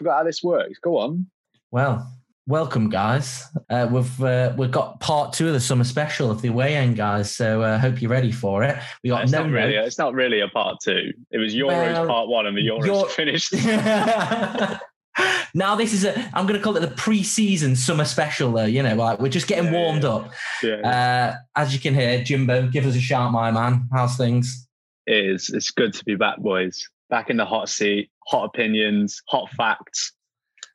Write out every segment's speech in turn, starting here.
forgot how this works. Go on. Well, welcome, guys. Uh, we've uh, we've got part two of the summer special of the away end, guys. So I uh, hope you're ready for it. We got it's no not really. It's not really a part two. It was Euros Well, part one, and the Euros you're- finished. now this is a. I'm going to call it the pre-season summer special. Though you know, like we're just getting Yeah, warmed yeah. up. yeah, Uh, as you can hear, Jimbo, give us a shout, my man. How's things? it is. It's good to be back, boys. Back in the hot seat. Hot opinions. Hot facts.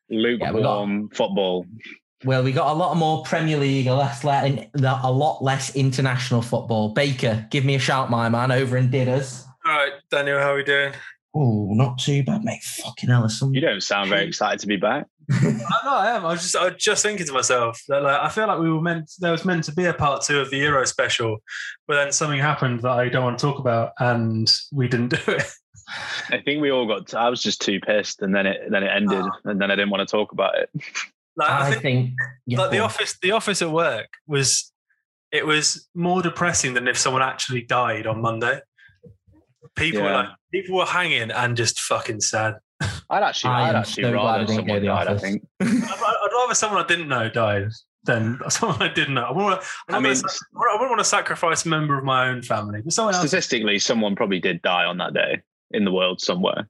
Lukewarm football. Well, we got a lot more Premier League, a less a lot less international football. Baker, give me a shout, my man, over in Dinners. All right, Daniel, how are we doing? Oh, not too bad, mate. Fucking hell, some. You don't sound very excited to be back. I know I am. I was just I was just thinking to myself that like I feel like we were meant there was meant to be a part two of the Euro special, but then something happened that I don't want to talk about, and we didn't do it. I think we all got. I was just too pissed, and then it then it ended, Oh. and then I didn't want to talk about it. Like I, I think, think. yeah, like the office the office at work was it was more depressing than if someone actually died on Monday. People were Yeah. like people were hanging and just fucking sad. I'd actually, I I'd actually so rather someone died. I office. think. I'd, I'd rather someone I didn't know died than someone I didn't know. I wouldn't want to, I mean, I wouldn't want to sacrifice a member of my own family, but someone else statistically, someone probably did die on that day in the world somewhere.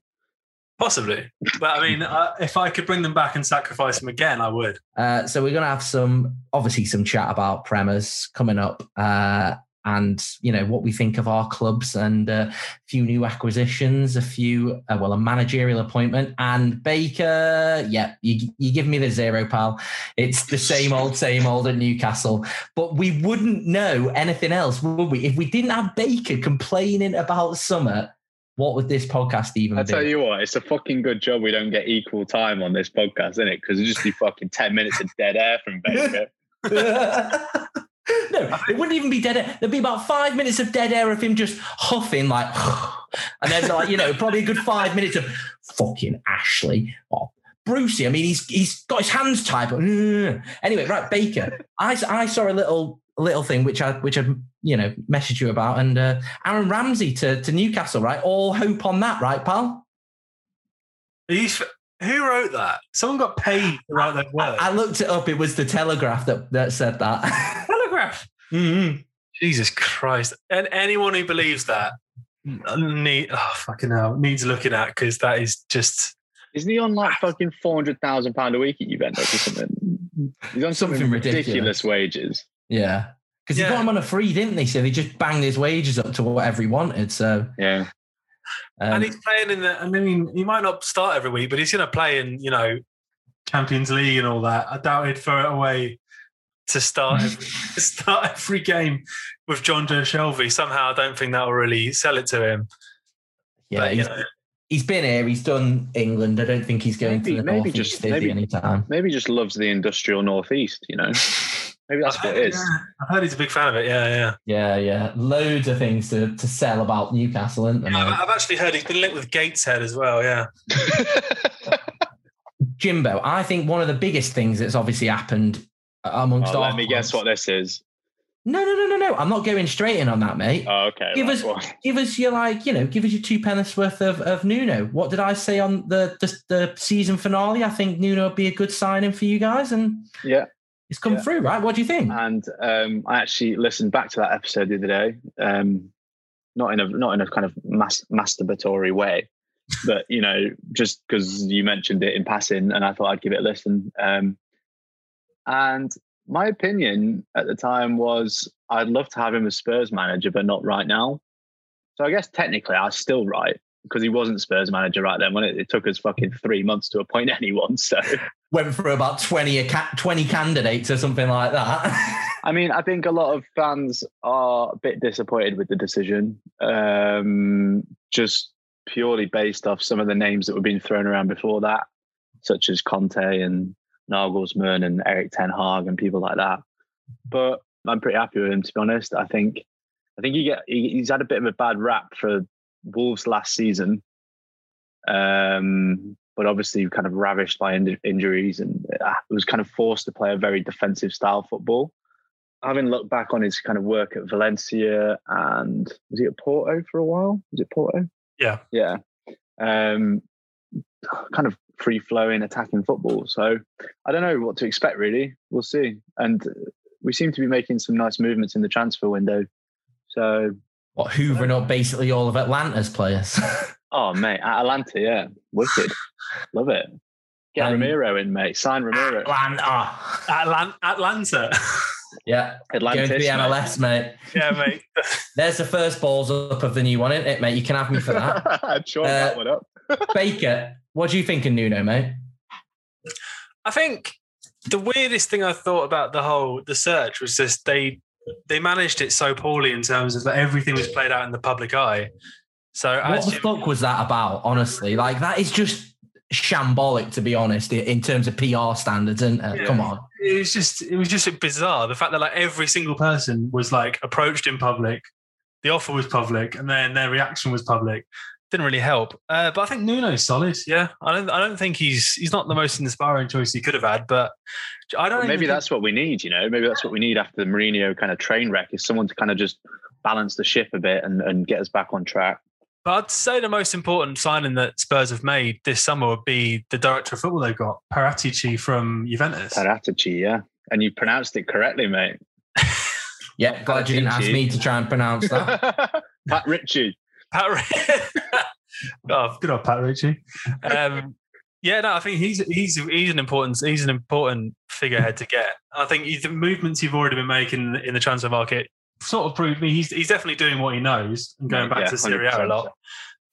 Possibly, but I mean, uh, if I could bring them back and sacrifice them again, I would. Uh, so we're going to have some, obviously, some chat about Premers coming up, uh, and you know what we think of our clubs, and uh, a few new acquisitions, a few, uh, well, a managerial appointment, and Baker. Yeah, you you give me the zero, pal. It's the same old, same old at Newcastle. But we wouldn't know anything else, would we? If we didn't have Baker complaining about summer, what would this podcast even I tell you what, it's a fucking good job we don't get equal time on this podcast, isn't it? Because it'd just be fucking ten minutes of dead air from Baker. no, it wouldn't even be dead air. There'd be about five minutes of dead air of him just huffing, like, and then like you know, probably a good five minutes of fucking Ashley. Oh, Brucey. I mean, he's he's got his hands tied. But, anyway, right, Baker. I I saw a little little thing which I which I you know messaged you about, and uh, Aaron Ramsey to to Newcastle, right? All hope on that, right, pal? Are you f- who wrote that? Someone got paid to write that word. I looked it up. It was the Telegraph that that said that. Telegraph. Mhm. Jesus Christ! And anyone who believes that need oh fucking hell needs looking at because that is just Isn't he on like fucking four hundred thousand pound a week at Juventus or something? He's on something, Something ridiculous. ridiculous. wages. Yeah. Because he Yeah. got him on a free, didn't they? So they just banged his wages up to whatever he wanted. So, Yeah, um, and he's playing in the. I mean, he might not start every week, but he's going to play in you know Champions League and all that. I doubt he'd throw it away to start every, to start every game with Jonjo Shelvey. Somehow, I don't think that will really sell it to him. yeah, but, you know, he's been here. He's done England. I don't think he's going Maybe- to the maybe Northeast just- maybe- anytime. maybe he just loves the industrial northeast. You know, maybe that's what it is. yeah, I've heard he's a big fan of it. Yeah, yeah. Yeah, yeah. Loads of things to, to sell about Newcastle, isn't there? Yeah. I've, I've actually heard he's been linked with Gateshead as well. Yeah. Jimbo, I think one of the biggest things that's obviously happened amongst Oh, our let me guess what this is. No, no, no, no, no. I'm not going straight in on that, mate. Oh, okay. Give us- go on. give us your like, you know, give us your two pence worth of, of Nuno. What did I say on the, the the season finale? I think Nuno would be a good signing for you guys, and Yeah. it's come Yeah. through, right? What do you think? and um, I actually listened back to that episode the other day. Um, not in a not in a kind of mas- masturbatory way, but you know, just because you mentioned it in passing, and I thought I'd give it a listen. Um, and my opinion at the time was I'd love to have him as Spurs manager, but not right now. So I guess technically I was still right because he wasn't Spurs manager right then. When it, it took us fucking three months to appoint anyone, so. Went through about 20, a ca- 20 candidates or something like that. I mean, I think a lot of fans are a bit disappointed with the decision, um, just purely based off some of the names that were being thrown around before that, such as Conte and Nagelsmann and Eric Ten Hag and people like that. But I'm pretty happy with him, to be honest. I think, I think he get he, he's had a bit of a bad rap for Wolves last season, um, but obviously kind of ravished by in- injuries and uh, was kind of forced to play a very defensive style football having looked back on his kind of work at Valencia and was he at Porto for a while? Was it Porto? Yeah. Yeah. Um, kind of free flowing attacking football. So I don't know what to expect really. We'll see. And we seem to be making some nice movements in the transfer window. So what hoovering up basically all of Atlanta's players. oh mate, Atlanta, yeah, wicked, love it. Get um, Ramiro in, mate. Sign Ramiro. Atlanta, Atlanta, Atlanta. Yeah, Atlantis, going to the MLS, mate. mate. Yeah, mate. There's the first balls up of the new one, isn't it, mate? You can have me for that. I'd uh, that one up. Baker, what do you think of Nuno, mate? I think the weirdest thing I thought about the whole the search was just they they managed it so poorly in terms of that everything was played out in the public eye. So what the fuck was that about? Honestly, like that is just shambolic to be honest in terms of PR standards. And uh, yeah. come on, it was just it was just bizarre. The fact that like every single person was like approached in public, the offer was public, and then their reaction was public. Didn't really help. Uh, but I think Nuno's solid. Yeah, I don't. I don't think he's he's not the most inspiring choice he could have had. But I don't. Well, maybe that's what we need. You know, maybe that's what we need after the Mourinho kind of train wreck is someone to kind of just balance the ship a bit and, and get us back on track. But I'd say the most important signing that Spurs have made this summer would be the director of football they've got, Paratici from Juventus. Paratici, yeah. And you pronounced it correctly, mate. yeah, glad you didn't ask me to try and pronounce that. Pat Richie. Pat Richie. oh, good old Pat Richie. Um, yeah, no, I think he's he's he's an important he's an important figurehead to get. I think the movements you've already been making in the transfer market sort of proved me he's he's definitely doing what he knows and going back yeah, to Serie A a lot.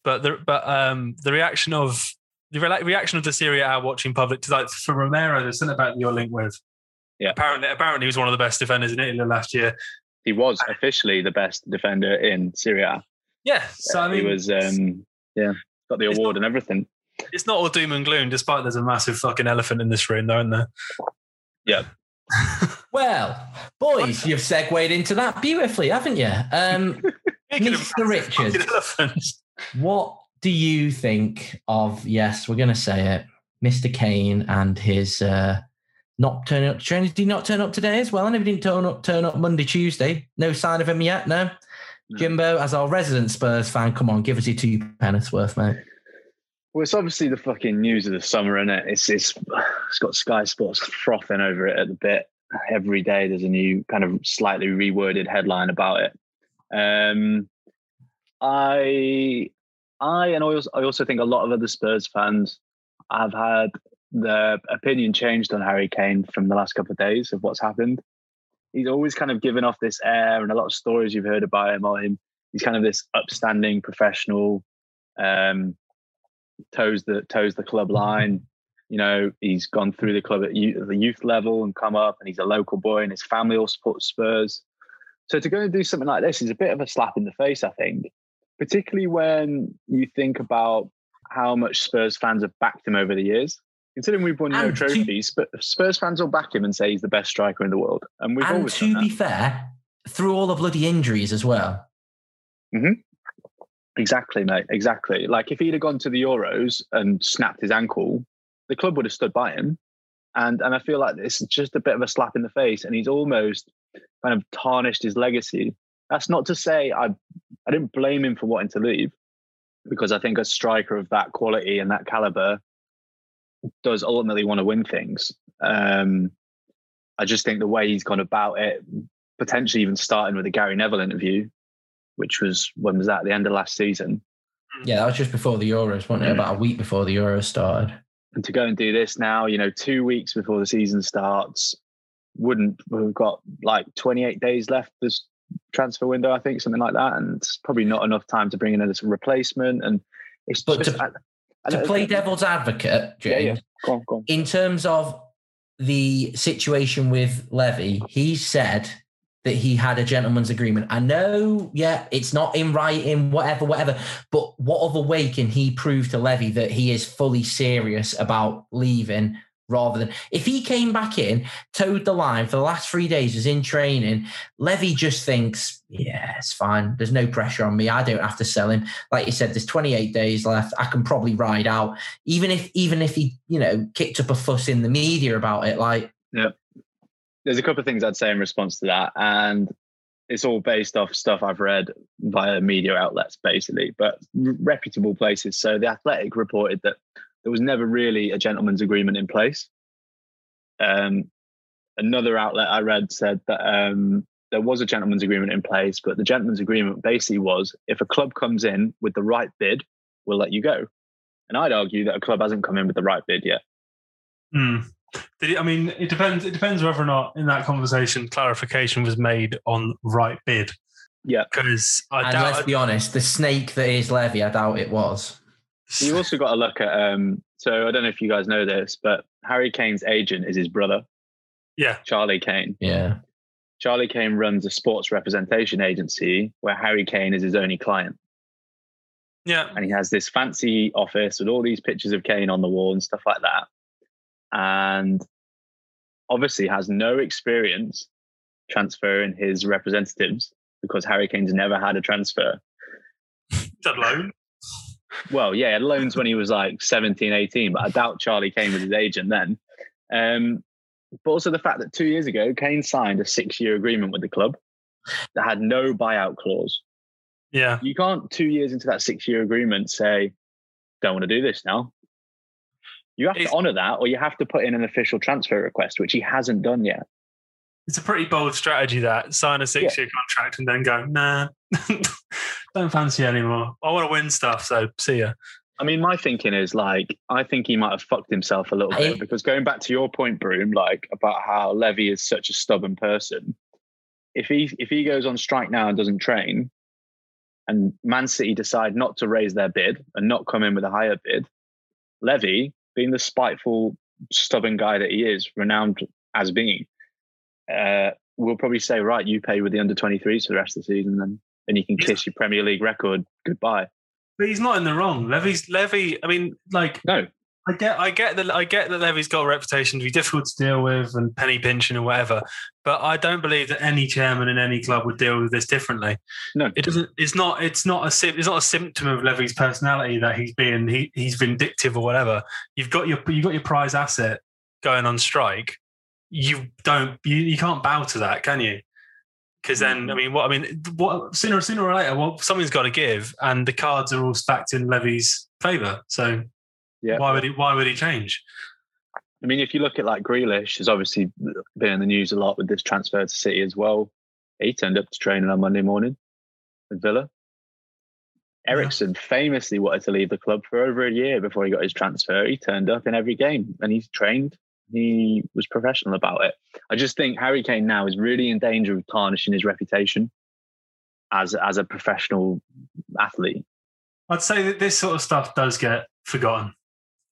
But the but um the reaction of the re- reaction of the Serie A watching public to like for Romero, the centre back you're linked with. Yeah, apparently apparently he was one of the best defenders in Italy last year. He was officially the best defender in Serie A. Yeah, so I mean, he was um yeah got the award not, and everything. It's not all doom and gloom, despite there's a massive fucking elephant in this room, though, isn't there? Yeah, well, boys, you've segued into that beautifully, haven't you? Um, Mr. Richards, what do you think of, yes, we're going to say it, Mr. Kane and his uh, not turning up? Did he not turn up today as well? And if he didn't turn up, turn up Monday, Tuesday. No sign of him yet, no? no. Jimbo, as our resident Spurs fan, come on, give us your two penneth worth, mate. Well, it's obviously the fucking news of the summer, isn't it? It's it's it's got Sky Sports frothing over it at the bit. Every day there's a new kind of slightly reworded headline about it. Um, I I and I also, I also think a lot of other Spurs fans have had their opinion changed on Harry Kane from the last couple of days of what's happened. He's always kind of given off this air, and a lot of stories you've heard about him. Or him, he's kind of this upstanding professional. Um, toes the toes the club line. You know, he's gone through the club at youth, the youth level and come up, and he's a local boy, and his family all support Spurs. So to go and do something like this is a bit of a slap in the face, I think, particularly when you think about how much Spurs fans have backed him over the years. Considering we've won and no trophies, but Spurs fans will back him and say he's the best striker in the world. And we've and always to be fair, through all the bloody injuries as well. Mm-hmm. Exactly, mate. Exactly. Like if he'd have gone to the Euros and snapped his ankle, the club would have stood by him. And and I feel like is just a bit of a slap in the face, and he's almost kind of tarnished his legacy. That's not to say I I didn't blame him for wanting to leave, because I think a striker of that quality and that caliber does ultimately want to win things. Um, I just think the way he's gone about it, potentially even starting with a Gary Neville interview, which was when was that? The end of last season. Yeah, that was just before the Euros, wasn't it? About a week before the Euros started. And to go and do this now, you know, two weeks before the season starts, wouldn't we've got like 28 days left this transfer window, I think, something like that, and it's probably not enough time to bring in a replacement. And it's but just, to, I, I to play devil's advocate, James, yeah, yeah. Go on, go on. in terms of the situation with Levy, he said that he had a gentleman's agreement. I know, yeah, it's not in writing, whatever, whatever. But what other way can he prove to Levy that he is fully serious about leaving rather than if he came back in, towed the line for the last three days, was in training, Levy just thinks, yeah, it's fine. There's no pressure on me. I don't have to sell him. Like you said, there's 28 days left. I can probably ride out. Even if even if he, you know, kicked up a fuss in the media about it, like yeah there's a couple of things I'd say in response to that, and it's all based off stuff I've read via media outlets, basically, but reputable places. So the Athletic reported that there was never really a gentleman's agreement in place. Um, another outlet I read said that um, there was a gentleman's agreement in place, but the gentleman's agreement basically was if a club comes in with the right bid, we'll let you go. And I'd argue that a club hasn't come in with the right bid yet. Hmm. Did it, I mean, it depends. It depends whether or not in that conversation clarification was made on right bid. Yeah. Because I And doubt. let's be honest, the snake that is Levy, I doubt it was. You also got to look at. Um, so I don't know if you guys know this, but Harry Kane's agent is his brother, yeah. Charlie Kane. Yeah. Charlie Kane runs a sports representation agency where Harry Kane is his only client. Yeah. and he has this fancy office with all these pictures of Kane on the wall and stuff like that. And obviously has no experience transferring his representatives because Harry Kane's never had a transfer. That loan. Well, yeah, he had loans when he was like 17, 18, but I doubt Charlie Kane was his agent then. Um, but also the fact that two years ago, Kane signed a six year agreement with the club that had no buyout clause. Yeah. You can't, two years into that six year agreement, say, don't want to do this now. You have It's- to honor that, or you have to put in an official transfer request, which he hasn't done yet. It's a pretty bold strategy that sign a six year contract and then go, nah, don't fancy anymore. I want to win stuff. So see ya. I mean, my thinking is like, I think he might have fucked himself a little I- bit because going back to your point, Broom, like about how Levy is such a stubborn person. If he if he goes on strike now and doesn't train, and Man City decide not to raise their bid and not come in with a higher bid, Levy, being the spiteful, stubborn guy that he is, renowned as being, uh, will probably say, right, you pay with the under 23s for the rest of the season, then and you can kiss your Premier League record goodbye. But he's not in the wrong. Levy's Levy. I mean, like No, I get, I get that, I get that Levy's got a reputation to be difficult to deal with and penny pinching or whatever. But I don't believe that any chairman in any club would deal with this differently. No. it doesn't. It's not. It's not a. It's not a symptom of Levy's personality that he's being he, he's vindictive or whatever. You've got your you've got your prize asset going on strike. You don't. You, you can't bow to that, can you? Because then, I mean, what I mean, what sooner sooner or later, well, something's got to give, and the cards are all stacked in Levy's favour. So Yeah. why would he? Why would he change? I mean, if you look at like Grealish, has obviously been in the news a lot with this transfer to City as well. He turned up to training on Monday morning with Villa. Yeah. Eriksen famously wanted to leave the club for over a year before he got his transfer. He turned up in every game and he's trained. He was professional about it. I just think Harry Kane now is really in danger of tarnishing his reputation as as a professional athlete. I'd say that this sort of stuff does get forgotten.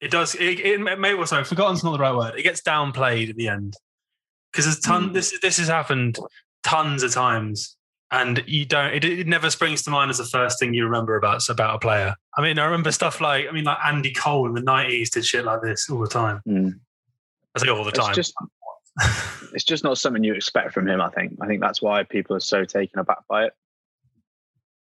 It does. It, it may well sorry, forgotten's not the right word. It gets downplayed at the end because there's ton. Mm. This this has happened tons of times, and you don't. It, it never springs to mind as the first thing you remember about about a player. I mean, I remember stuff like I mean, like Andy Cole in the '90s did shit like this all the time. Mm. I say all the It's time. just it's just not something you expect from him. I think. I think that's why people are so taken aback by it.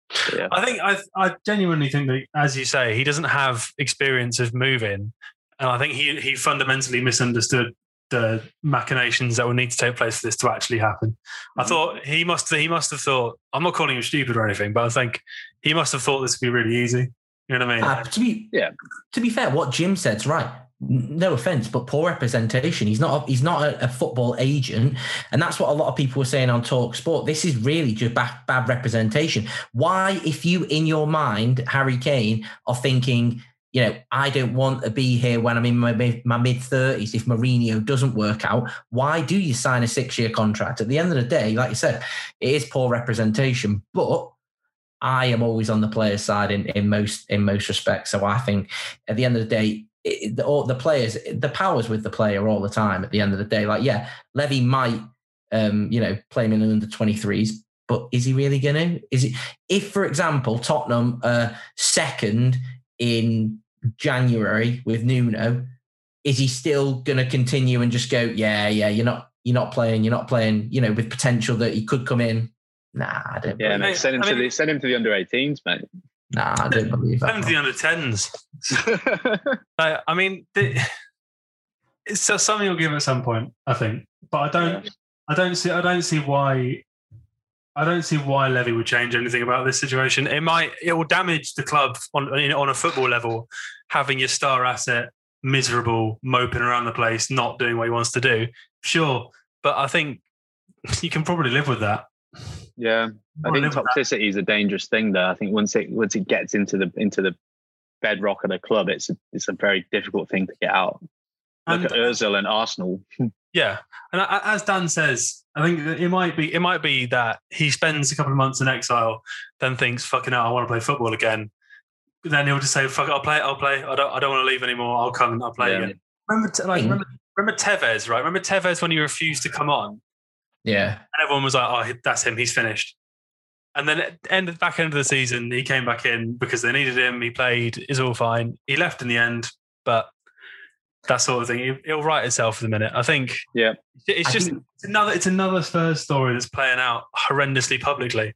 But yeah, I think I I genuinely think that, as you say, he doesn't have experience of moving, and I think he he fundamentally misunderstood the machinations that would need to take place for this to actually happen. I Mhm. thought he must he must have thought. I'm not calling him stupid or anything, but I think he must have thought this would be really easy. You know what I mean? Uh, to be Yeah. To be fair, what Jim said's right. No offense, but poor representation. He's not. A, he's not a, a football agent, and that's what a lot of people were saying on Talk Sport. This is really just bad, bad representation. Why, if you in your mind, Harry Kane, are thinking, you know, I don't want to be here when I'm in my mid- my mid thirties. If Mourinho doesn't work out, why do you sign a six year contract? At the end of the day, like you said, it is poor representation, but. I am always on the player's side in, in most in most respects. So I think at the end of the day, it, the, all the players, the powers with the player all the time. At the end of the day, like yeah, Levy might, um, you know, play him in the under twenty threes, but is he really going to? Is it if, for example, Tottenham are second in January with Nuno, is he still going to continue and just go, yeah, yeah, you're not, you're not playing, you're not playing, you know, with potential that he could come in? Nah, I don't. yeah, mate, Mate, send him I to mean- the send him to the under 18s, mate. Nah, I don't believe that. Send him to the under tens. Like, I mean, the, it's so- something you'll give at some point, I think. But I don't. I don't see. I don't see why I don't see why Levy would change anything about this situation. It might, it will damage the club on on a football level, having your star asset miserable, moping around the place, not doing what he wants to do. Sure, but I think you can probably live with that. Yeah, I think toxicity is a dangerous thing. Though I think once it once it gets into the into the bedrock of the club, it's a, it's a very difficult thing to get out. Look and, at Özil and Arsenal. yeah, and as Dan says, I think it might be it might be that he spends a couple of months in exile, then thinks, "Fucking hell, I want to play football again." Then he'll just say, "Fuck, it, I'll play. I'll play. I don't. I don't want to leave anymore. I'll come. And I'll play yeah. again." Remember, like, mm-hmm. remember, remember Tevez, right? Remember Tevez when he refused to come on? Yeah. And everyone was like, "Oh, that's him. He's finished." And then at the end, back end of the season, he came back in because they needed him. He played. Is all fine. He left in the end, but that sort of thing. It'll write itself in a minute. I think. Yeah. It's just think, it's another. It's another Spurs story that's playing out horrendously publicly,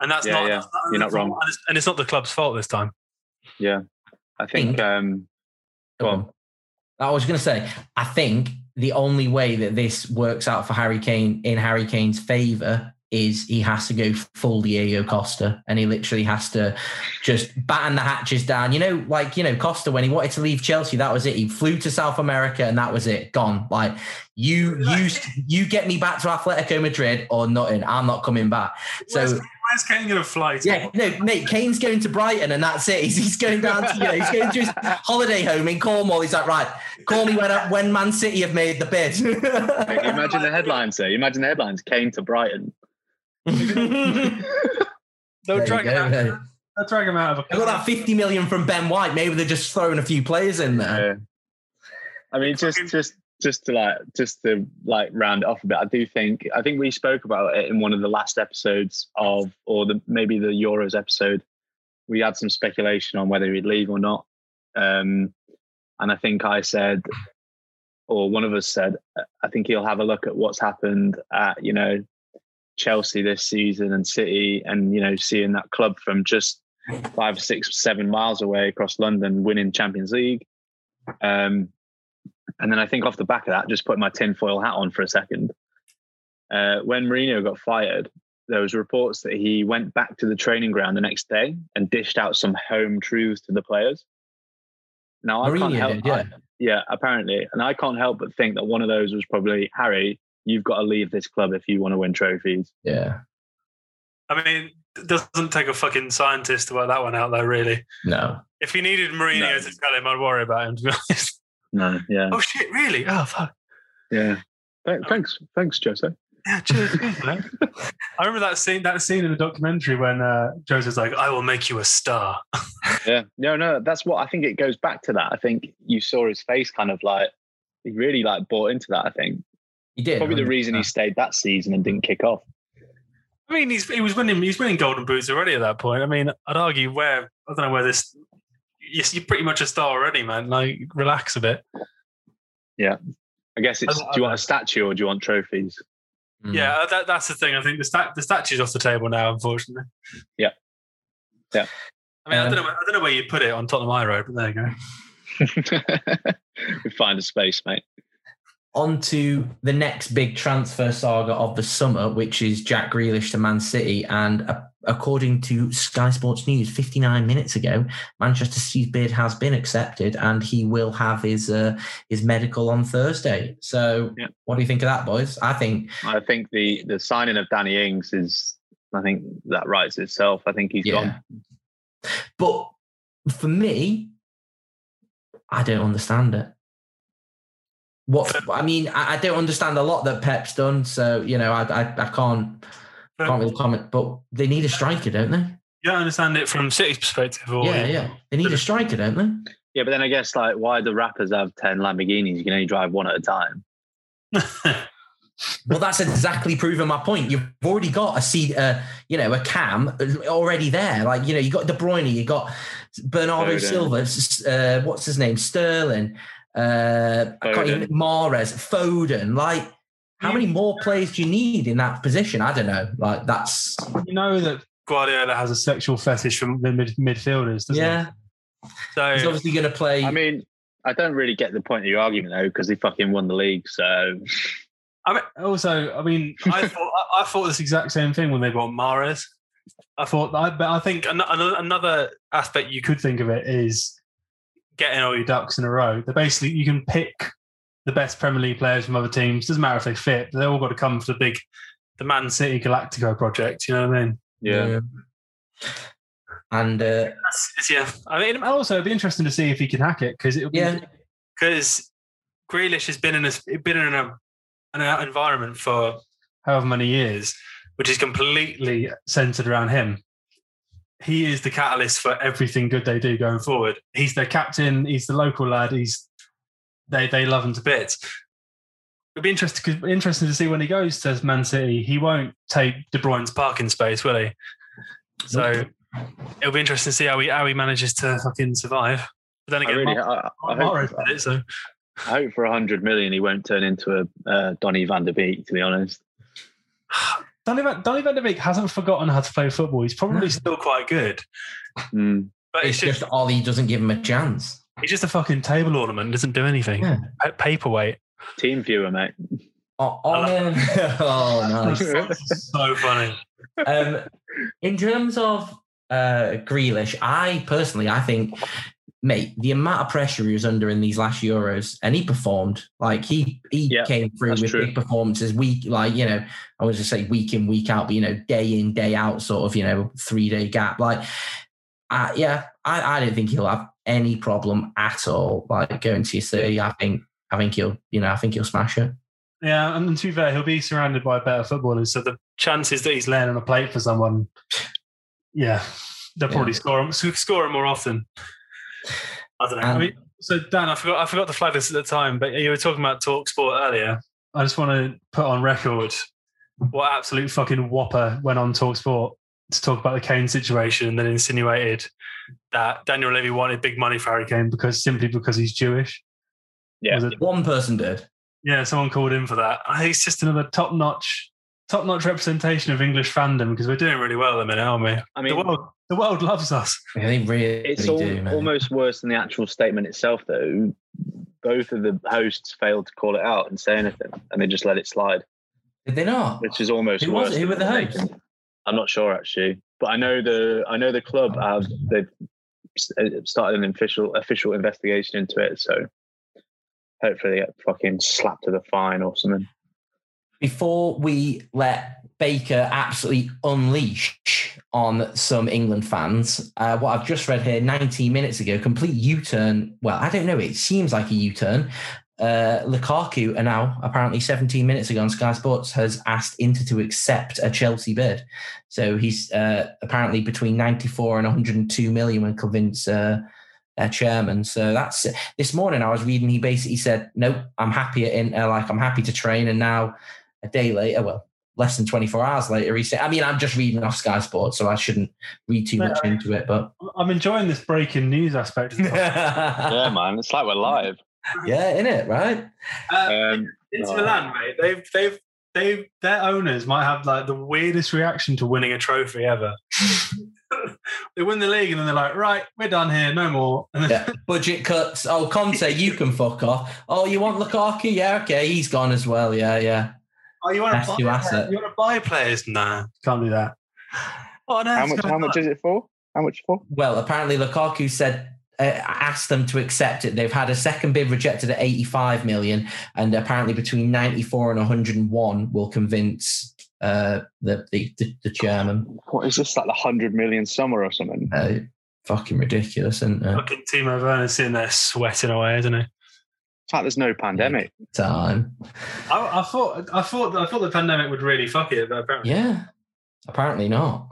and that's yeah, not. Yeah. That's You're not wrong. And it's, and it's, not the club's fault this time. Yeah, I think. um Go on. I was going to say. I think the only way that this works out for Harry Kane in Harry Kane's favour is he has to go full Diego Costa and he literally has to just batten the hatches down. You know, like, you know, Costa, when he wanted to leave Chelsea, that was it. He flew to South America and that was it. Gone. Like, you, you, you get me back to Atletico Madrid or nothing. I'm not coming back. So, where's, where's Kane going to fly to? Yeah, no, mate, Kane's going to Brighton and that's it. He's, he's going down to, you know, he's going to his holiday home in Cornwall. He's like, right, call me when, when Man City have made the bid. imagine the headlines, sir. You imagine the headlines, Kane to Brighton. They'll drag him out. They'll drag him out of a. I got that fifty million from Ben White. Maybe they're just throwing a few players in there. Yeah. I mean, just just just to like just to like round it off a bit. I do think I think we spoke about it in one of the last episodes of, or the maybe the Euros episode. We had some speculation on whether he'd leave or not, um, and I think I said, or one of us said, I think he'll have a look at what's happened at you know Chelsea this season and City, and you know, seeing that club from just five, six, seven miles away across London winning Champions League. Um, and then I think off the back of that, just put my tinfoil hat on for a second. Uh, when Mourinho got fired, there was reports that he went back to the training ground the next day and dished out some home truths to the players. Now I Mourinho can't help, did, yeah. I, yeah, apparently, and I can't help but think that one of those was probably Harry you've got to leave this club if you want to win trophies. Yeah. I mean, it doesn't take a fucking scientist to work that one out, though, really. No. If he needed Mourinho no. to tell him, I'd worry about him, to be honest. No, yeah. Oh, shit, really? Oh, fuck. Yeah. Thanks, thanks, Jose. Yeah, cheers. I remember that scene. That scene in the documentary when uh, Jose's like, "I will make you a star." yeah, no, no, that's what I think. It goes back to that. I think you saw his face, kind of like he really like bought into that. I think he did. Probably the reason he stayed that season and didn't kick off. I mean, he's he was winning. He's winning golden boots already at that point. I mean, I'd argue where I don't know where this. You're pretty much a star already, man. Like, relax a bit. Yeah, I guess it's. I, do you want a statue or do you want trophies? Hmm. Yeah, mm. that, that's the thing. I think the stat the statue's off the table now, unfortunately. Yeah, yeah. I mean, um, I don't know. I don't know where you put it on Tottenham High Road, but there you go. we find a space, mate on to the next big transfer saga of the summer, which is Jack Grealish to Man City. And uh, according to Sky Sports News, 59 minutes ago, Manchester City's bid has been accepted, and he will have his uh, his medical on Thursday. So, yeah. what do you think of that, boys? I think I think the the signing of Danny Ings is, I think that writes itself. I think he's yeah. gone. But for me, I don't understand it. What I mean, I, I, don't understand a lot that Pep's done, so you know, I I, I can't can't really comment. But they need a striker, don't they? You don't understand it from City's perspective, or yeah, yeah, they need a striker, don't they? Yeah, but then I guess like, why do rappers have ten Lamborghinis? You can only drive one at a time. well, that's exactly proving my point. You've already got a seat, uh, you know, a cam already there. Like, you know, you got De Bruyne, you got Bernardo Silva, uh, what's his name, Sterling. Uh, I can't even Mahrez, Foden. Like, how many more players do you need in that position? I don't know. Like, that's you know that Guardiola has a sexual fetish from the mid- midfielders. yeah. He? So he's obviously going to play. I mean, I don't really get the point of your argument though, because he fucking won the league. So I mean, also, I mean, I thought I, I thought this exact same thing when they bought Mahrez. I thought, I, but I think an, an, another aspect you could think of it is getting all your ducks in a row. They basically you can pick the best Premier League players from other teams. Doesn't matter if they fit. They all got to come for the big, the Man City Galactico project. You know what I mean? Yeah. And uh, yeah, I mean, also it'd be interesting to see if he can hack it because it'll be yeah, because Grealish has been in a been in a an environment for however many years, which is completely centered around him. He is the catalyst for everything good they do going forward. He's their captain. He's the local lad. He's they they love him to bits. It'd be interesting interesting to see when he goes to Man City. He won't take De Bruyne's parking space, will he? So it'll be interesting to see how he how he manages to fucking survive. But then I again, really, Mar- I, I, Mahrez hope, did it, so I hope for a hundred million he won't turn into a uh, Donny Van der Beek. To be honest, Donny Van, Donny Van de Beek hasn't forgotten how to play football. He's probably still quite good, Mm. but it's it's just, just Ollie doesn't give him a chance. He's just a fucking table ornament. Doesn't do anything. Yeah. Pa- Paperweight. team viewer, mate. Oh, oh, oh nice. so funny. um, in terms of uh, Grealish, I personally, I think, mate, the amount of pressure he was under in these last Euros, and he performed like he he Yeah, came through with true. big performances, week like you know, I was just say week in week out, but you know, day in day out, sort of you know, three day gap, like. Uh, yeah, I, I don't think he'll have any problem at all. Like going to City, I think I think he'll, you know, I think he'll smash it. Yeah, and to be fair, he'll be surrounded by better footballers. So the chances that he's laying on a plate for someone, yeah, they'll probably Yeah. score him score him more often. I don't know. I mean, so Dan, I forgot I forgot to flag this at the time, but you were talking about talk sport earlier. I just want to put on record what absolute fucking whopper went on talk sport to talk about the Kane situation and then insinuated that Daniel Levy wanted big money for Harry Kane because simply because he's Jewish. Yeah. Was it- One person did. yeah, someone called in for that. I think it's just another top notch, top notch representation of English fandom because we're doing really well at the minute, aren't we? I mean, the mean, world, the world loves us. Yeah, they really it's al- do, man. almost worse than the actual statement itself, though. Both of the hosts failed to call it out and say anything, and they just let it slide, Did they not? which is almost Who was worse. it? Who were the hosts? I'm not sure actually, but I know the I know the club have they've uh, started an official official investigation into it. So hopefully they get fucking slapped to the fine or something. Before we let Baker absolutely unleash on some England fans, uh, what I've just read here 19 minutes ago, complete U turn. Well, I don't know. It seems like a U turn. Uh, Lukaku, are now apparently 17 minutes ago on Sky Sports, has asked Inter to accept a Chelsea bid. So he's uh, apparently between 94 and 102 million when convinced uh, their chairman. So that's this morning. I was reading. He basically said, "Nope, I'm happy at Inter. Like I'm happy to train." And now a day later, well, less than 24 hours later, he said, "I mean, I'm just reading off Sky Sports, so I shouldn't read too No, much into it." But I'm enjoying this breaking news aspect. Of the. Yeah, man, it's like we're live. Yeah, in it, right? uh, Um, Inter no. Milan, mate. They've they've they their owners might have like the weirdest reaction to winning a trophy ever. they win the league and then they're like, right, we're done here, no more. Yeah, budget cuts. Oh, Conte, you can fuck off. Oh, you want Lukaku? Yeah, okay, he's gone as well. Yeah, yeah. oh, you want That's to your buy asset. You want to buy players? Nah, can't do that. Oh no, how much? How much is it for? How much for? Well, apparently Lukaku said uh, asked them to accept it. They've had a second bid rejected at 85 million, and apparently between 94 and 101 will convince uh, the, the the the chairman. What is this like the hundred million summer or something? Uh, fucking ridiculous, isn't it? Fucking Timo Werner's sitting there sweating away, isn't he? It's like there's no pandemic. Time. I, I thought, I thought, I thought the pandemic would really fuck it, but apparently, Yeah. Apparently not.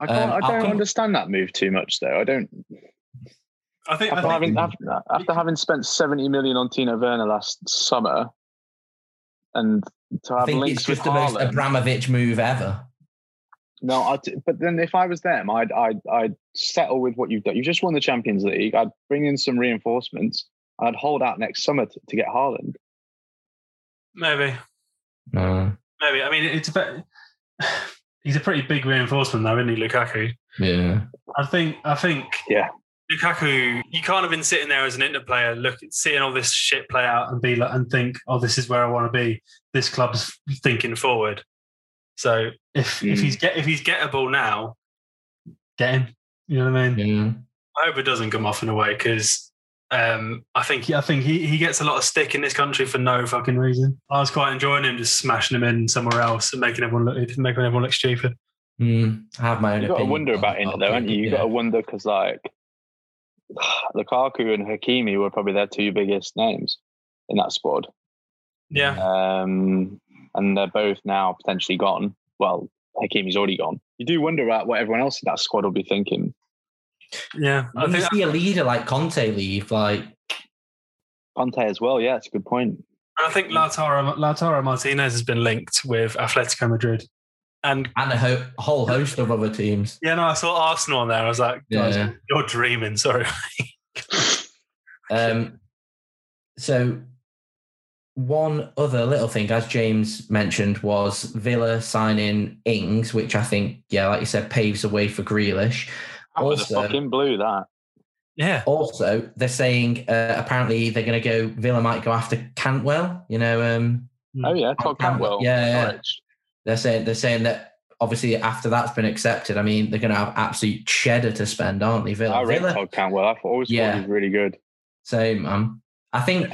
I, can't, Um, I don't come- understand that move too much though. I don't. I think, I After think having after, after having spent seventy million on Timo Werner last summer, and to I have think links it's with just the most Abramovich move ever. No, I'd, but then if I was them, I'd I'd I'd settle with what you've done. You've just won the Champions League. I'd bring in some reinforcements. I'd hold out next summer to, to get Haaland. maybe, No. maybe. I mean, it's a bit. He's a pretty big reinforcement, though, isn't he, Lukaku? Yeah. I think. I think. Yeah. Lukaku, you can't have been sitting there as an Inter player, look, seeing all this shit play out, and be like, and think, oh, this is where I want to be. This club's thinking forward. So if if Mm. he's get if he's gettable now, get him. You know what I mean? Yeah. I hope it doesn't come off in a way because um, I think I think he, he gets a lot of stick in this country for no fucking reason. I was quite enjoying him just smashing him in somewhere else and making everyone look making everyone look stupid. Mm, I have my own You got to wonder about Inter on though, haven't you? You yeah. got to wonder because like Lukaku and Hakimi were probably their two biggest names in that squad, Yeah, um, and they're both now potentially gone. Well, Hakimi's already gone. You do wonder about what everyone else in that squad will be thinking. yeah. I When you see a leader like Conte leave, like Conte as well. Yeah, it's a good point. I think Lautaro Lautaro Martinez has been linked with Atletico Madrid, and and a, ho- whole host of other teams. yeah, no, I saw Arsenal on there. I was like, guys, Yeah. you're dreaming. Sorry. Um, so one other little thing, as James mentioned, was Villa signing Ings, which I think, yeah, like you said, paves the way for Grealish. That was a Also- fucking blue. That Yeah, Also, they're saying uh, apparently they're going to go. Villa might go after Cantwell. You know, um, oh yeah, Todd Campbell. Cantwell. Yeah, yeah. Norwich. they're saying they're saying that obviously after that's been accepted, I mean they're going to have absolute cheddar to spend, aren't they? Villa. I read Villa Todd Cantwell. I thought always Yeah. thought he was really good. same, man. I think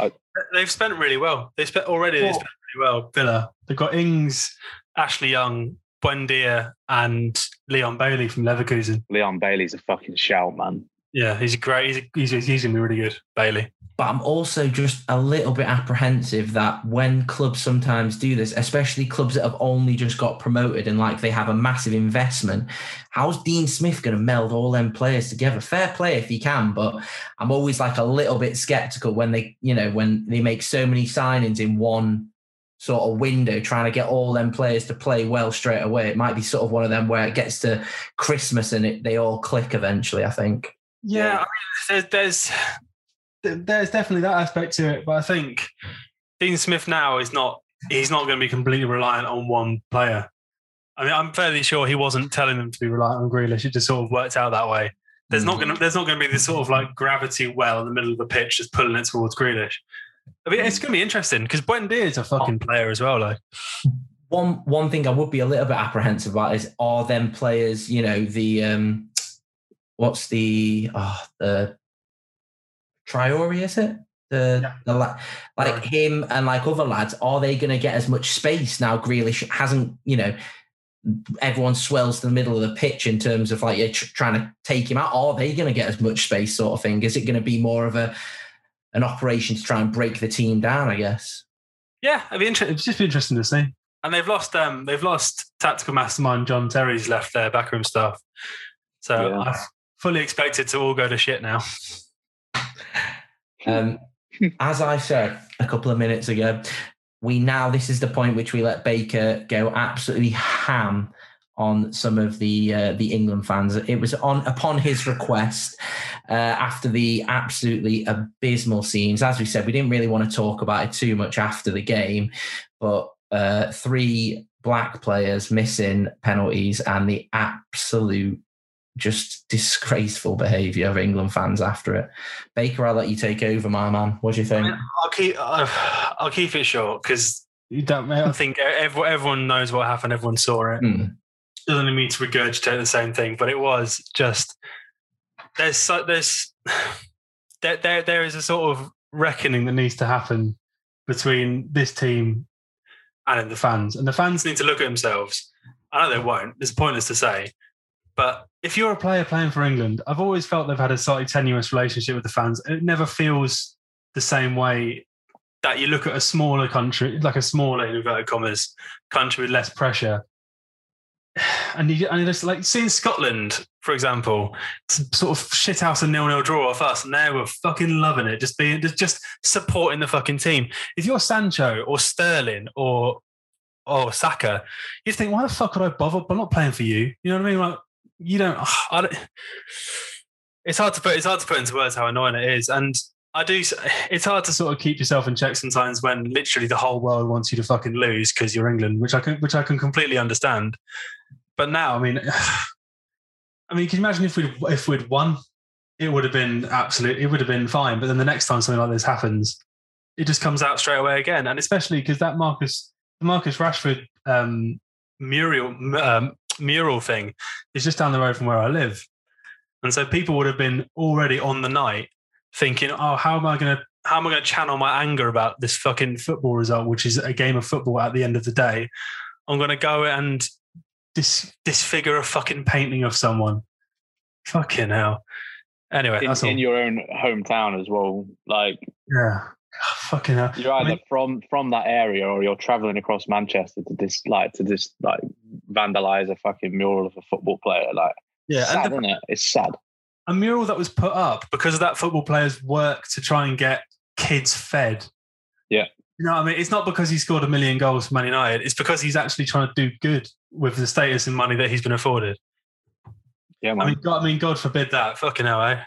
they've spent really well. They spent already. They Well- spent really well. Villa. They've got Ings, Ashley Young, Buendia, and Leon Bailey from Leverkusen. Leon Bailey's a fucking shout, man. Yeah, he's a great. He's he's, he's gonna be really good. Bailey. But I'm also just a little bit apprehensive that when clubs sometimes do this, especially clubs that have only just got promoted and like they have a massive investment, how's Dean Smith going to meld all them players together? Fair play if he can, but I'm always like a little bit skeptical when they, you know, when they make so many signings in one sort of window, trying to get all them players to play well straight away. It might be sort of one of them where it gets to Christmas and it, they all click eventually. I think. Yeah, I mean, there's, there's there's definitely that aspect to it, but I think Dean Smith now is not. He's not going to be completely reliant on one player. I mean, I'm fairly sure he wasn't telling them to be reliant on Grealish. It just sort of worked out that way. There's not going to there's not going to be this sort of like gravity well in the middle of the pitch just pulling it towards Grealish. I mean, it's going to be interesting because Buendia is a fucking player as well. Like, one one thing I would be a little bit apprehensive about is are them players, you know, the um what's the oh the Traoré, is it? The, Yeah. the la- like him and like other lads, are they gonna get as much space now? Grealish hasn't, you know, everyone swells to the middle of the pitch in terms of like you're tr- trying to take him out. Are they gonna get as much space sort of thing? Is it gonna be more of a an operation to try and break the team down, I guess? yeah, it'd be inter- it'd just be interesting to see. And they've lost um they've lost tactical mastermind John Terry's left their backroom staff, so Yeah. I fully expect it to all go to shit now. Um, as I said a couple of minutes ago, we now this is the point which we let Baker go absolutely ham on some of the uh, the England fans. It was on upon his request uh, after the absolutely abysmal scenes. As we said, we didn't really want to talk about it too much after the game, but uh, three black players missing penalties and the absolute just disgraceful behaviour of England fans after it. Baker, I'll let you take over, my man. What do you think? I'll keep I'll, I'll keep it short because you don't. I think ev- everyone knows what happened. Everyone saw it. Hmm. Doesn't need me to regurgitate the same thing, but it was just there's so, there's there, there there is a sort of reckoning that needs to happen between this team and the fans, and the fans need to look at themselves. I know they won't. It's pointless to say, but if you're a player playing for England, I've always felt they've had a slightly tenuous relationship with the fans. It never feels the same way that you look at a smaller country, like a smaller in inverted commas country with less pressure, and you and it's like seeing Scotland, for example, sort of shit out a nil nil draw off us, and they were fucking loving it, just being just, just supporting the fucking team. If you're Sancho or Sterling or or Saka, you think, why the fuck would I bother? I'm not playing for you. You know what I mean? Like you don't. I don't it's hard to put. It's hard to put into words how annoying it is, and I do. It's hard to sort of keep yourself in check sometimes when literally the whole world wants you to fucking lose because you're England, which I can, which I can completely understand. But now, I mean, I mean, can you imagine if we'd if we'd won? it would have been absolute. It would have been fine. But then the next time something like this happens, it just comes out straight away again. And especially because that Marcus Marcus Rashford um, mural um, mural thing is just down the road from where I live, and so people would have been already on the night thinking, "Oh, how am I going to how am I going to channel my anger about this fucking football result, which is a game of football at the end of the day? I'm going to go and dis- disfigure a fucking painting of someone. Fucking hell. Anyway, in, in your own hometown as well. Like yeah. Fucking hell. you're either I mean- from from that area or you're traveling across Manchester to just like to just like vandalize a fucking mural of a football player. Like Yeah, sad, the- isn't it? It's sad. a mural that was put up because of that football player's work to try and get kids fed. Yeah. You know I mean? It's not because he scored a million goals for Man United. It's because he's actually trying to do good with the status and money that he's been afforded. Yeah, I mean, God, I mean, God forbid that. Fucking hell, eh?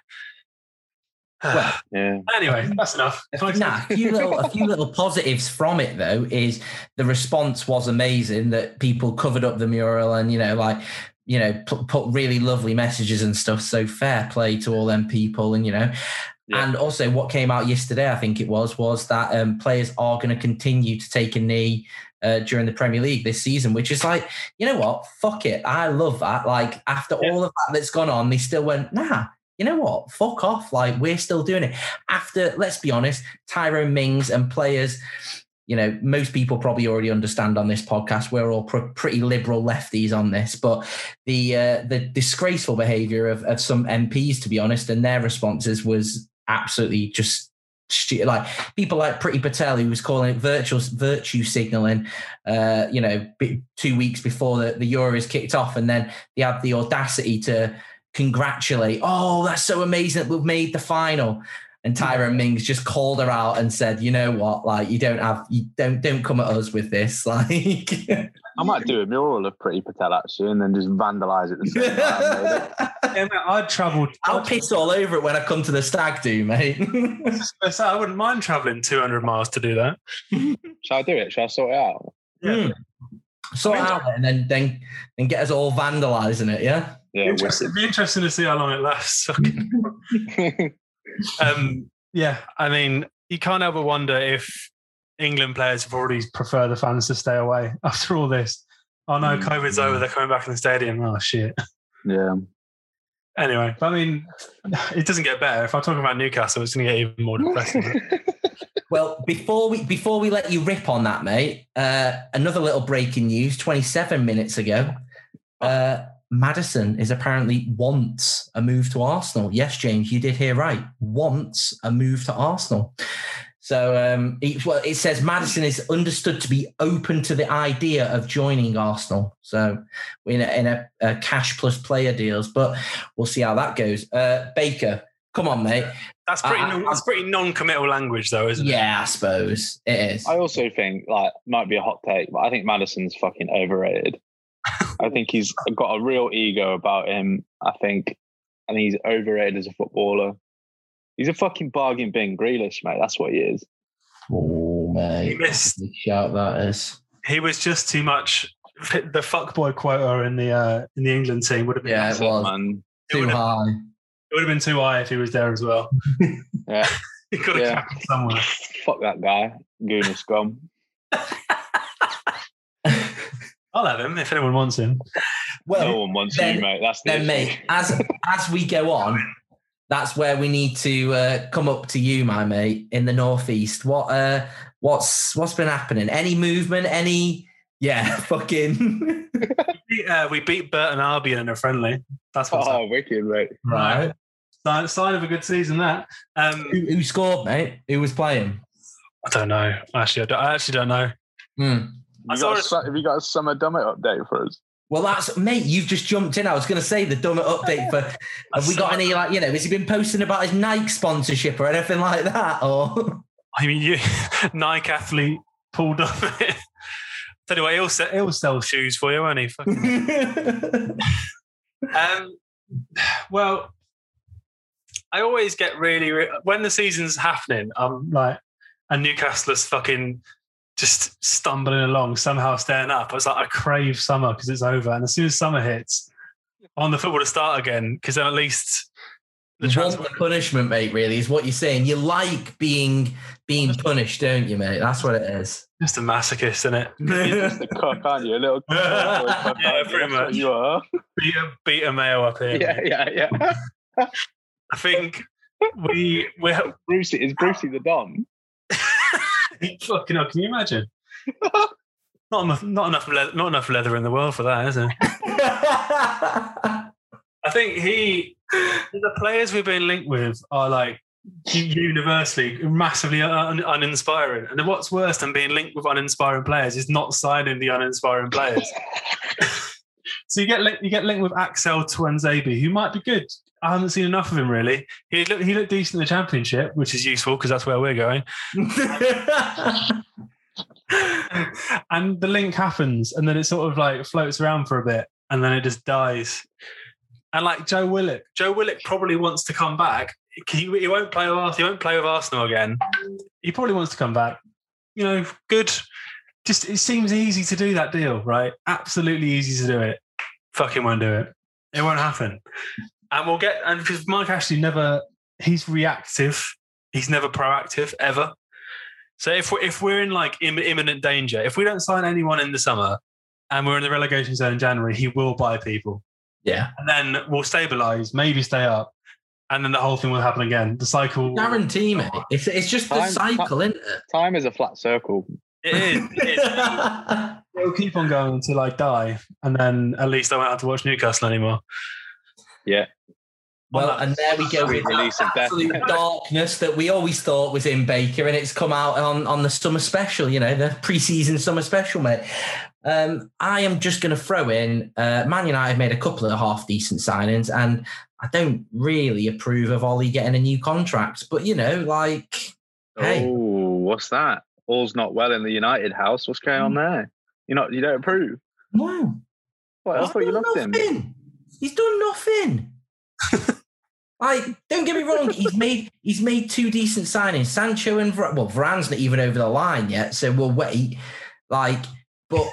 Well, yeah. anyway, that's enough. Nah, a few little a few little positives from it though is the response was amazing that people covered up the mural and you know like you know put, put really lovely messages and stuff. So fair play to all them people and you know. Yeah. And also, what came out yesterday, I think it was, was that um, players are going to continue to take a knee uh, during the Premier League this season, which is like, you know what? Fuck it. I love that. Like, after Yeah. all of that that's gone on, they still went, nah, you know what? Fuck off. Like, we're still doing it. After, let's be honest, Tyrone Mings and players, you know, most people probably already understand on this podcast. We're all pr- pretty liberal lefties on this, but the uh, the disgraceful behaviour of, of some MPs, to be honest, and their responses was absolutely just stu- like people like Priti Patel, who was calling it virtual virtue signalling, uh, you know, b- two weeks before the, the Euros kicked off, and then they had the audacity to congratulate, oh, that's so amazing that we've made the final. And Tyrone Mings just called her out and said, "You know what? Like, you don't have, you don't, don't come at us with this. Like, I might do a mural of Priti Patel actually, and then just vandalize it the same way I made it. Yeah, mate, I'd travel. I'll piss all over it when I come to the stag do, mate. I I wouldn't mind travelling 200 miles to do that. Shall I do it? Shall I sort it out? Yeah. Hmm. Sort it out and then then and get us all vandalising it, yeah. Yeah, Interesting- It'd be interesting to see how long it lasts. um, yeah, I mean, you can't help but wonder if England players have already prefer the fans to stay away after all this. Oh no, Mm. COVID's over. They're coming back in the stadium. Oh shit. yeah. Anyway, I mean, it doesn't get better. If I talk about Newcastle, it's going to get even more depressing. Well, before we before we let you rip on that, mate, uh, another little breaking news. Twenty seven minutes ago, uh, Maddison is apparently wants a move to Arsenal. Yes, James, you did hear right. Wants a move to Arsenal. So um, it, well, it says Maddison is understood to be open to the idea of joining Arsenal. So in a, in a, a cash plus player deals, but we'll see how that goes. Uh, Baker, come on, mate. That's pretty. I- I- that's pretty non-committal language, though, isn't it? Yeah, I suppose it is. I also think like might be a hot take, but I think Maddison's fucking overrated. I think he's got a real ego about him. I think, I think he's overrated as a footballer. He's a fucking bargain bin Grealish, mate. That's what he is. Oh, mate. He missed. Big shout that is. He was just too much. The fuckboy quota in the uh, in the England team would have been. Yeah, it was. man. It Too would have- high. It would have been too high if he was there as well. Yeah. He could have Yeah. capped somewhere. Fuck that guy. Gooner scum. I'll have him if anyone wants him. well, no one wants then- you, mate. That's the then, issue. mate, as as we go on, that's where we need to uh, come up to you, my mate, in the northeast. What uh, what's what's been happening? Any movement? Any? Yeah, fucking We, uh, we beat Burton Albion in a friendly. That's what's Oh, wicked, mate. right. Sign, sign of a good season. That. Um, Who, who scored, mate? Who was playing? I don't know. Actually, I, don't, I actually don't know. Hmm. I You got a, su- have you got a summer dummit update for us? Well, that's mate. You've just jumped in. I was going to say the dumb update for. Have we got any like you know? Has he been posting about his Nike sponsorship or anything like that? Or I mean, you Nike athlete pulled up. Tell you what, he'll sell, he'll sell shoes for you, won't he? Um, well, I always get really re- when the season's happening. I'm like, and Newcastle is fucking just stumbling along, somehow staying up. I was like, I crave summer because it's over, and as soon as summer hits, I want the football to start again because then at least the you want the punishment, mate. Really, is what you're saying. You like being being punished, don't you, mate? That's what it is. Just a masochist, isn't it? You're just a cock, aren't you? A little cock, cock, Yeah, aren't you? pretty much. You are. Beat a, beat a male up here. Yeah, yeah, yeah. I think we we Brucey is Brucey the Don. fucking hell, can you imagine? Not enough, not enough, leather, not enough leather in the world for that, is there? I think he, the players we've been linked with are like universally massively un- uninspiring. And what's worse than being linked with uninspiring players is not signing the uninspiring players. so you get linked, you get linked with Axel Tuanzebe, who might be good. I haven't seen enough of him really. He looked, he looked decent in the championship, which is useful because that's where we're going. and the link happens, and then it sort of like floats around for a bit, and then it just dies. And like Joe Willock, Joe Willock probably wants to come back. He, he won't play with Arsenal. He won't play with Arsenal again. He probably wants to come back. You know, good. Just it seems easy to do that deal, right? Absolutely easy to do it. Fucking won't do it. It won't happen. And we'll get and because Mike Ashley never he's reactive. He's never proactive ever. So if we're if we're in like Im- imminent danger, if we don't sign anyone in the summer and we're in the relegation zone in January, he will buy people, yeah, and then we'll stabilize, maybe stay up, and then the whole thing will happen again. The cycle. guarantee, mate. It's it's just the Time- cycle, isn't it? Time is a flat circle. It is. It is. It'll keep on going until I die, and then at least I won't have to watch Newcastle anymore. Yeah. Well, and there we go with that absolute darkness that we always thought was in Baker, and it's come out on, on the summer special, you know, the pre-season summer special, mate. Um, I am just going to throw in uh, Man United made a couple of half decent signings, and I don't really approve of Ole getting a new contract, but you know, like, hey, Oh, what's that? All's not well in the United house. What's going on there? You not you don't approve? no, What? I He's thought you done loved him. nothing. He's done nothing. like, don't get me wrong. He's made he's made two decent signings. Sancho and Var- well, Varane's not even over the line yet, so we'll wait. Like, but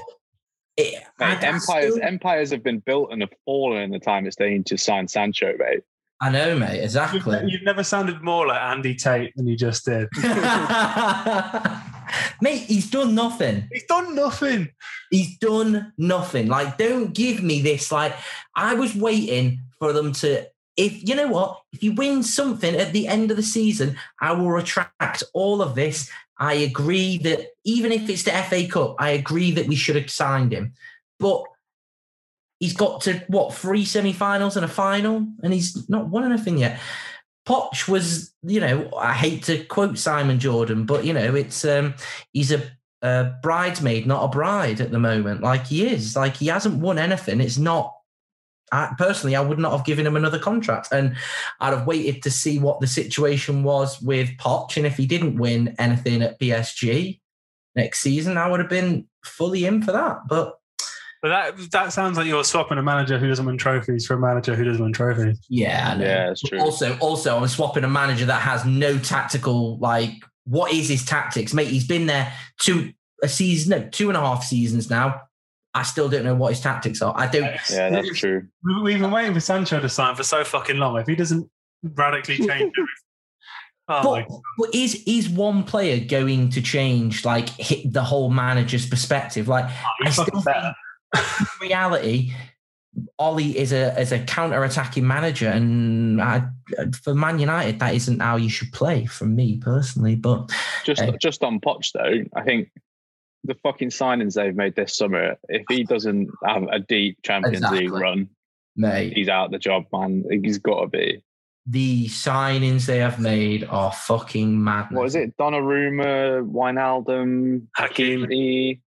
it, Mate, empires still- empires have been built and have fallen in the time it's taken to sign Sancho, mate. I know, mate. You've, Exactly. you've never sounded more like Andy Tate than you just did. mate, he's done nothing. He's done nothing. He's done nothing. Like, don't give me this. Like, I was waiting for them to. If you know what, if you win something at the end of the season, I will retract all of this. I agree that even if it's the FA Cup, I agree that we should have signed him. But he's got to what three semi-finals and a final, and he's not won anything yet. Poch was, you know, I hate to quote Simon Jordan, but you know, it's um he's a, a bridesmaid, not a bride at the moment. Like he is, like he hasn't won anything. It's not. I, personally, I would not have given him another contract, and I'd have waited to see what the situation was with Poch, and if he didn't win anything at PSG next season, I would have been fully in for that. But But that that sounds like you're swapping a manager who doesn't win trophies for a manager who doesn't win trophies. yeah, I know. Yeah, it's true. Also, also, I'm swapping a manager that has no tactical. Like, what is his tactics, mate? He's been there two a season, no, two and a half seasons now. I still don't know what his tactics are. I don't. Yeah, that's true. We- We've been waiting for Sancho to sign for so fucking long. If he doesn't radically change everything. Oh But, but is is one player going to change like hit the whole manager's perspective? Like, oh, I still think better. In reality, Ole is a is a counter attacking manager, and I, for Man United, that isn't how you should play. From me personally, but Just Hey. just on Poch though, I think the fucking signings they've made this summer, if he doesn't have a deep Champions League run, mate, he's out the job, man. He's got to be. the signings they have made are fucking madness. What is it? Donnarumma, Wijnaldum, Hakim. Hakimi,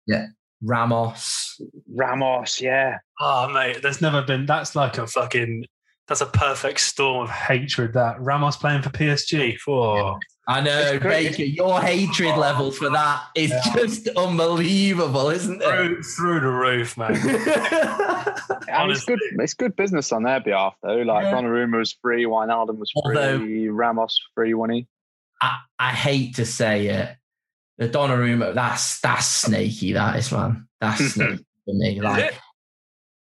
Ramos. Ramos. Yeah, Oh mate, there's never been that's like a fucking that's a perfect storm of hatred that Ramos playing for PSG. Oh. I know, great. Baker. Your hatred level for that is Yeah. just unbelievable, isn't it? Through, through the roof, man. and it's Honestly. good. It's good business on their behalf though. Like Yeah. Donnarumma was free, Wijnaldum was Although- free, Ramos free, wasn't he? I, I hate to say it, the Donnarumma. That's that's snaky. That is man. That's snaky for me. Like,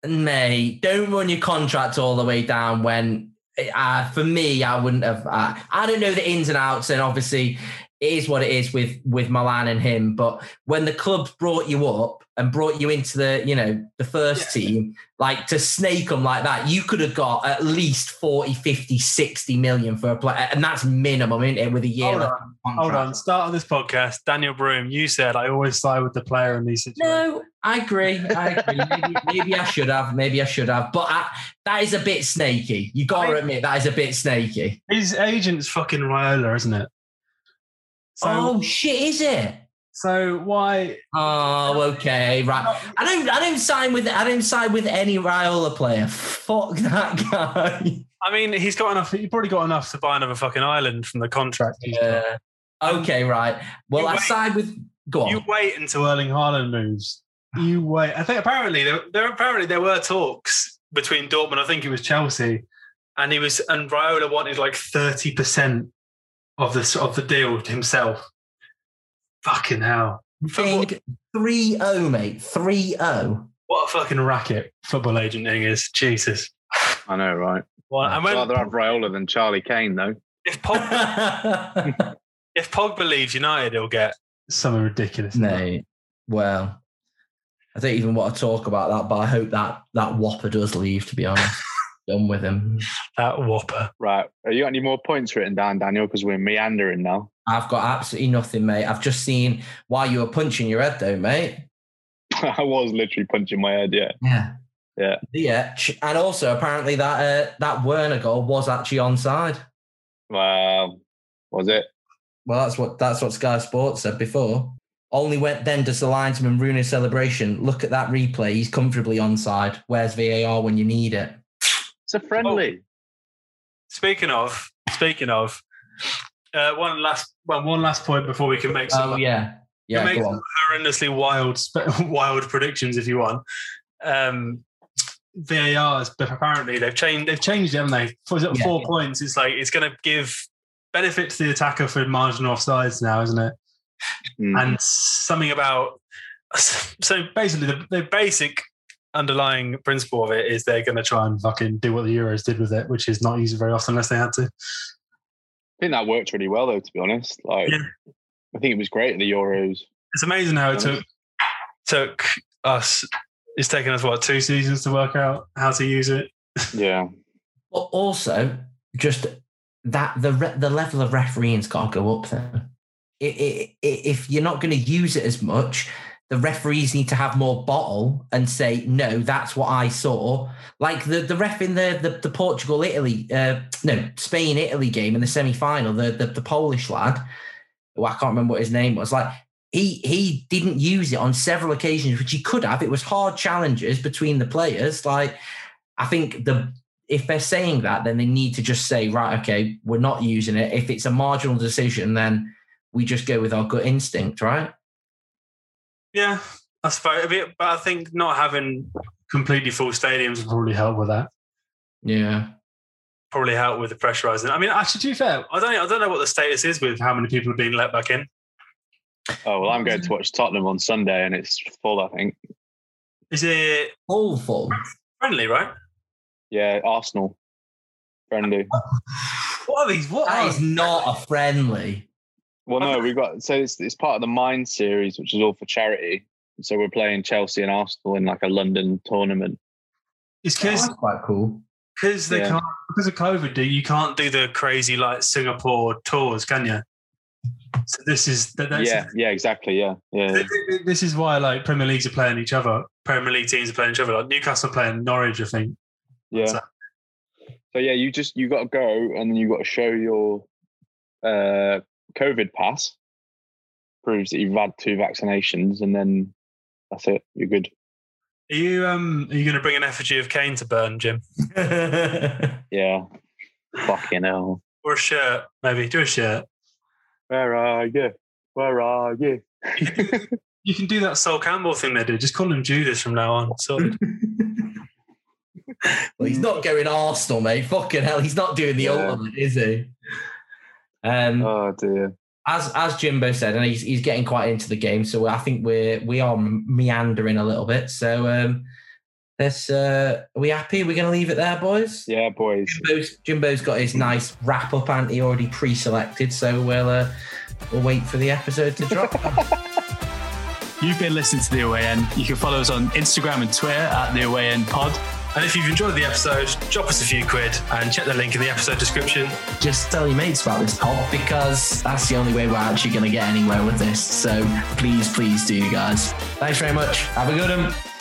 mate, don't run your contract all the way down when uh, for me, I wouldn't have. Uh, I don't know the ins and outs, and obviously, it is what it is with with Milan and him. But when the clubs brought you up and brought you into the you know the first yeah. team, like to snake them like that, you could have got at least 40, 50, 60 million for a player, and that's minimum, isn't it? With a year. Hold on, hold on. Start of this podcast, Daniel Broom. You said I always side with the player in these situations. No, I agree. I agree. maybe, maybe, I should have. Maybe I should have. But I, that is a bit snaky. You got to admit that is a bit snaky. His agent's fucking Raiola, isn't it? So, oh shit! Is it? So why? Oh, okay, right. I don't. I don't sign with. I don't sign with any Raiola player. Fuck that guy. I mean, he's got enough. He probably got enough to buy another fucking island from the contract. Yeah. Okay, right. Well, you I wait, side with. Go on. You wait until Erling Haaland moves you wait. I think apparently there, there apparently there were talks between Dortmund. I think it was Chelsea, and he was and Raiola wanted like thirty percent of the of the deal himself. Fucking hell! Think three zero, oh, mate. Three zero. Oh. What a fucking racket football agenting is. Jesus. I know, right? Well, I'd rather have Raiola than Charlie Kane, though. If Pogba, if Pogba leaves United, he'll get something ridiculous. No, well, I don't even want to talk about that, but I hope that that Whopper does leave. To be honest, done with him. That Whopper. Right. Are you got any more points written down, Daniel? Because we're meandering now. I've got absolutely nothing, mate. I've just seen why you were punching your head, though, mate. I was literally punching my head. Yeah. Yeah. Yeah. Yeah. And also, apparently, that uh, that Werner goal was actually onside. Well, was it? Well, that's what that's what Sky Sports said before. Only went then does the linesman ruin his celebration. Look at that replay. He's comfortably onside. Where's VAR when you need it? It's a friendly. Oh, speaking of, speaking of, uh, one last well, one last point before we can make some. Oh yeah, yeah. Make some horrendously wild, wild predictions if you want. Um, VAR but apparently they've changed. They've changed, haven't they? For yeah, four yeah. points, it's like it's going to give benefit to the attacker for marginal offsides now, isn't it? mm. and something about so basically the, the basic underlying principle of it is they're going to try and fucking do what the Euros did with it, which is not used very often unless they had to. I think that worked really well, though. To be honest, like yeah. I think it was great at the Euros. It's amazing how it um, took took us. It's taken us what two seasons to work out how to use it. Yeah. But also, just that the the level of refereeing's got to go up there it, it, if you're not going to use it as much, the referees need to have more bottle and say, no, that's what I saw. Like the, the ref in the, the, the Portugal Italy, uh, no, Spain Italy game in the semi final, the, the, the Polish lad, oh, I can't remember what his name was, like he he didn't use it on several occasions, which he could have. It was hard challenges between the players. Like I think the if they're saying that, then they need to just say, right, okay, we're not using it. If it's a marginal decision, then we just go with our gut instinct, right? Yeah, I suppose. But I think not having completely full stadiums would probably help with that. Yeah, probably help with the pressurizing. I mean, actually, to be fair, I don't. I don't know what the status is with how many people are being let back in. Oh well, I'm going to watch Tottenham on Sunday, and it's full. I think. Is it all full? Friendly, right? Yeah, Arsenal friendly. what are these? What that are is not a friendly. Well, no, we've got so it's it's part of the Mind series, which is all for charity. So we're playing Chelsea and Arsenal in like a London tournament. It's because oh, quite cool. Because they yeah. can't because of COVID, you can't do the crazy like Singapore tours, can you? So this is yeah, yeah, exactly, yeah, yeah. This is why like Premier Leagues are playing each other. Premier League teams are playing each other. Like Newcastle playing Norwich, I think. Yeah. So, so yeah, you just you got to go and then you got to show your uh COVID pass proves that you've had two vaccinations, and then that's it. You're good. Are you um are you going to bring an effigy of Kane to burn, Jim? yeah. Fucking hell. Or a shirt, maybe. Do a shirt. Where are you? Where are you? you can do that Sol Campbell thing they do. Just call him Judas from now on. Sorted. well, he's not going Arsenal, mate. Fucking hell, he's not doing the yeah. ultimate, is he? Um, oh dear. As as Jimbo said, and he's he's getting quite into the game, so I think we're we are meandering a little bit. So um, Let's, uh, are we happy? We're going to leave it there, boys? Yeah, boys. Jimbo's, Jimbo's got his nice wrap up and he already pre selected, so we'll, uh, we'll wait for the episode to drop. You've been listening to The Away End. You can follow us on Instagram and Twitter at The Away End Pod. And if you've enjoyed the episode, drop us a few quid and check the link in the episode description. Just tell your mates about this pod because that's the only way we're actually going to get anywhere with this. So please, please do, guys. Thanks very much. Have a good one.